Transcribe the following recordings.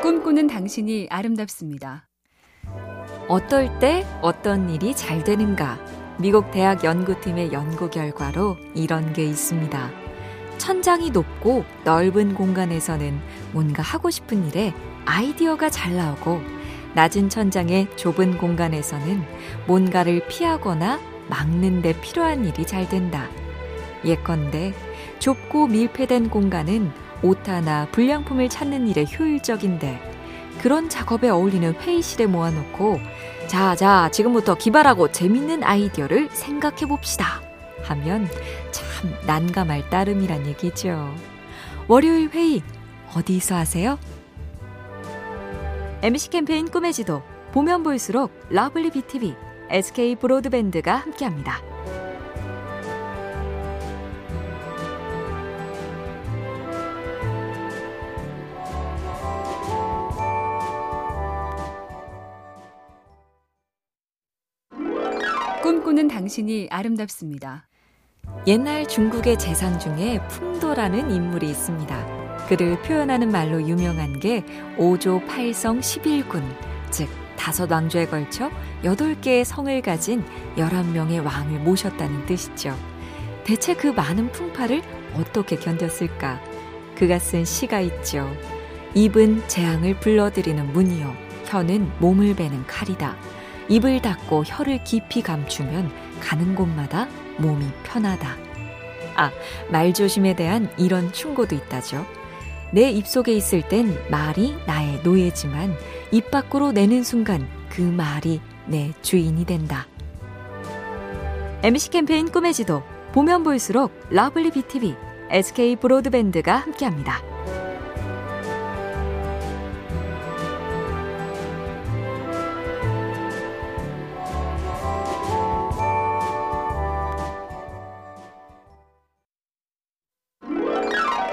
꿈꾸는 당신이 아름답습니다. 어떨 때 어떤 일이 잘 되는가? 미국 대학 연구팀의 연구 결과로 이런 게 있습니다. 천장이 높고 넓은 공간에서는 뭔가 하고 싶은 일에 아이디어가 잘 나오고 낮은 천장의 좁은 공간에서는 뭔가를 피하거나 막는 데 필요한 일이 잘 된다. 예컨대 좁고 밀폐된 공간은 오타나 불량품을 찾는 일에 효율적인데 그런 작업에 어울리는 회의실에 모아놓고 자, 자, 지금부터 기발하고 재밌는 아이디어를 생각해 봅시다. 하면 참 난감할 따름이란 얘기죠. 월요일 회의 어디서 하세요? MC 캠페인 꿈의 지도 보면 볼수록 lovely BTV, SK 브로드밴드가 함께합니다. 꿈꾸는 당신이 아름답습니다. 옛날 중국의 재상 중에 풍도라는 인물이 있습니다. 그를 표현하는 말로 유명한 게 5조 8성 11군, 즉 다섯 왕조에 걸쳐 8개의 성을 가진 11명의 왕을 모셨다는 뜻이죠. 대체 그 많은 풍파를 어떻게 견뎠을까? 그가 쓴 시가 있죠. 입은 재앙을 불러들이는 문이요. 혀는 몸을 베는 칼이다. 입을 닫고 혀를 깊이 감추면 가는 곳마다 몸이 편하다. 아, 말조심에 대한 이런 충고도 있다죠. 내 입속에 있을 땐 말이 나의 노예지만 입 밖으로 내는 순간 그 말이 내 주인이 된다. MC 캠페인 꿈의 지도 보면 볼수록 lovely BTV, SK 브로드밴드가 함께합니다.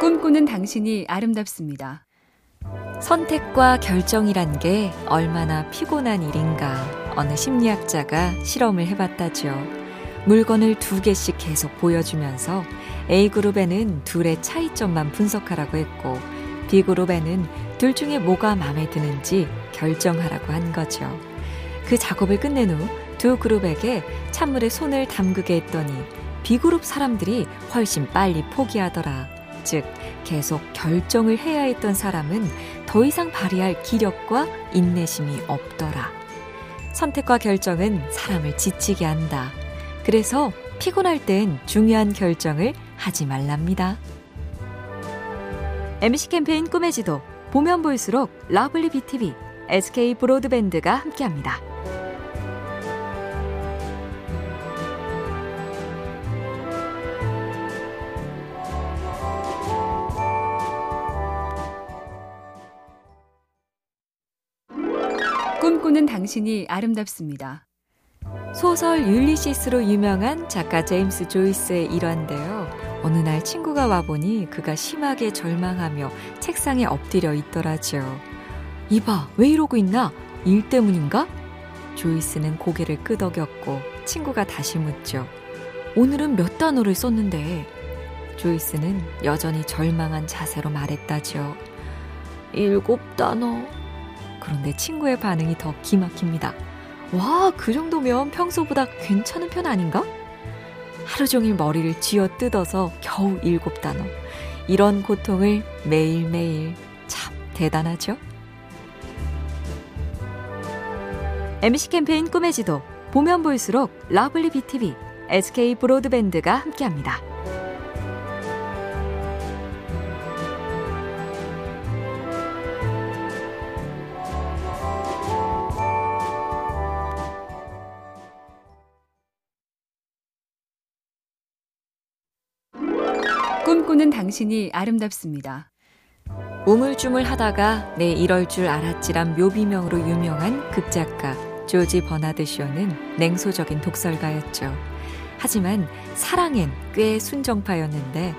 꿈꾸는 당신이 아름답습니다. 선택과 결정이란 게 얼마나 피곤한 일인가 어느 심리학자가 실험을 해봤다죠. 물건을 두 개씩 계속 보여주면서 A그룹에는 둘의 차이점만 분석하라고 했고 B그룹에는 둘 중에 뭐가 마음에 드는지 결정하라고 한 거죠. 그 작업을 끝낸 후 두 그룹에게 찬물에 손을 담그게 했더니 B그룹 사람들이 훨씬 빨리 포기하더라. 즉, 계속 결정을 해야 했던 사람은 더 이상 발휘할 기력과 인내심이 없더라. 선택과 결정은 사람을 지치게 한다. 그래서 피곤할 땐 중요한 결정을 하지 말랍니다. MC 캠페인 꿈의 지도 보면 볼수록 lovely BTV, SK 브로드밴드가 함께합니다. 꿈꾸는 당신이 아름답습니다. 소설 율리시스로 유명한 작가 제임스 조이스의 일화인데요. 어느 날 친구가 와보니 그가 심하게 절망하며 책상에 엎드려 있더라죠. 이봐, 왜 이러고 있나? 일 때문인가? 조이스는 고개를 끄덕였고 친구가 다시 묻죠. 오늘은 몇 단어를 썼는데? 조이스는 여전히 절망한 자세로 말했다죠. 일곱 단어. 그런데 친구의 반응이 더 기막힙니다. 와, 그 정도면 평소보다 괜찮은 편 아닌가? 하루 종일 머리를 쥐어 뜯어서 겨우 일곱 단어. 이런 고통을 매일매일 참 대단하죠? MC 캠페인 꿈의 지도 보면 볼수록 lovely BTV, SK 브로드밴드가 함께합니다. 꿈꾸는 당신이 아름답습니다. 우물쭈물 하다가 내 이럴 줄 알았지란 묘비명으로 유명한 극작가 조지 버나드 쇼는 냉소적인 독설가였죠. 하지만 사랑엔 꽤 순정파였는데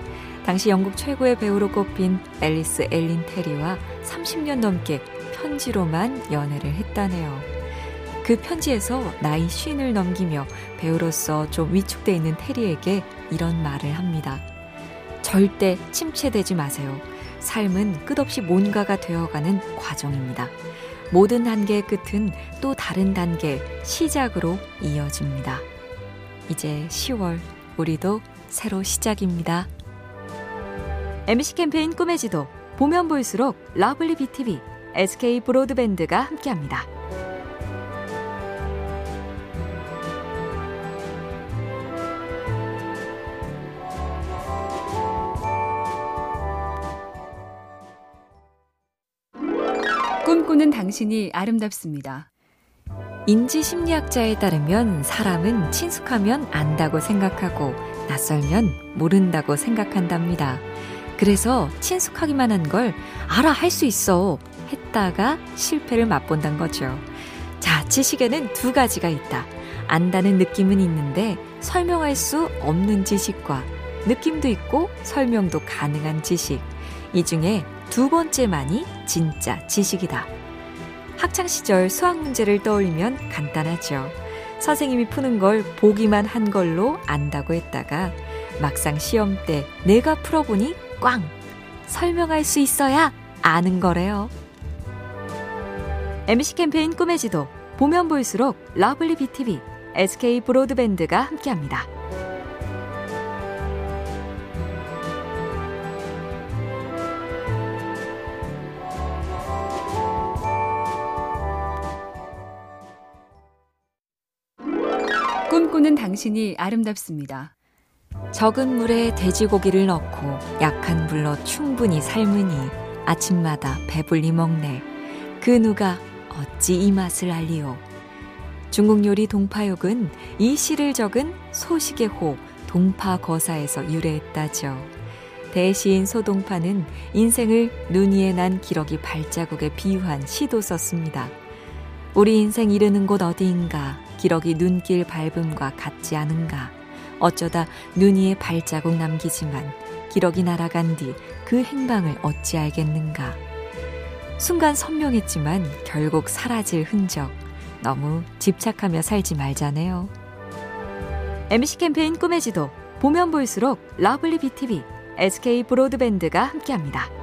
당시 영국 최고의 배우로 꼽힌 앨리스 엘린 테리와 30년 넘게 편지로만 연애를 했다네요. 그 편지에서 나이 쉰을 넘기며 배우로서 좀 위축돼 있는 테리에게 이런 말을 합니다. 절대 침체되지 마세요. 삶은 끝없이 뭔가가 되어가는 과정입니다. 모든 단계의 끝은 또 다른 단계 시작으로 이어집니다. 이제 10월, 우리도 새로 시작입니다. MC 캠페인 꿈의 지도, 보면 볼수록 lovely BTV, SK 브로드밴드가 함께합니다. 꿈꾸는 당신이 아름답습니다. 인지 심리학자에 따르면 사람은 친숙하면 안다고 생각하고 낯설면 모른다고 생각한답니다. 그래서 친숙하기만 한 걸 알아 할 수 있어 했다가 실패를 맛본단 거죠. 자, 지식에는 두 가지가 있다. 안다는 느낌은 있는데 설명할 수 없는 지식과 느낌도 있고 설명도 가능한 지식. 이 중에 두 번째만이 진짜 지식이다. 학창시절 수학 문제를 떠올리면 간단하죠. 선생님이 푸는 걸 보기만 한 걸로 안다고 했다가 막상 시험 때 내가 풀어보니 꽝! 설명할 수 있어야 아는 거래요. MC 캠페인 꿈의 지도, 보면 볼수록 lovely BTV, SK 브로드밴드가 함께합니다. 꿈꾸는 당신이 아름답습니다. 적은 물에 돼지고기를 넣고 약한 불로 충분히 삶으니 아침마다 배불리 먹네. 그 누가 어찌 이 맛을 알리오. 중국 요리 동파육은 이 시를 적은 소식의 호 동파거사에서 유래했다죠. 대시인 소동파는 인생을 눈 위에 난 기러기 발자국에 비유한 시도 썼습니다. 우리 인생 이르는 곳 어디인가 기러기 눈길 밟음과 같지 않은가. 어쩌다 눈 위에 발자국 남기지만 기러기 날아간 뒤 그 행방을 어찌 알겠는가. 순간 선명했지만 결국 사라질 흔적. 너무 집착하며 살지 말자네요. MC 캠페인 꿈의 지도. 보면 볼수록 lovely BTV SK 브로드밴드가 함께합니다.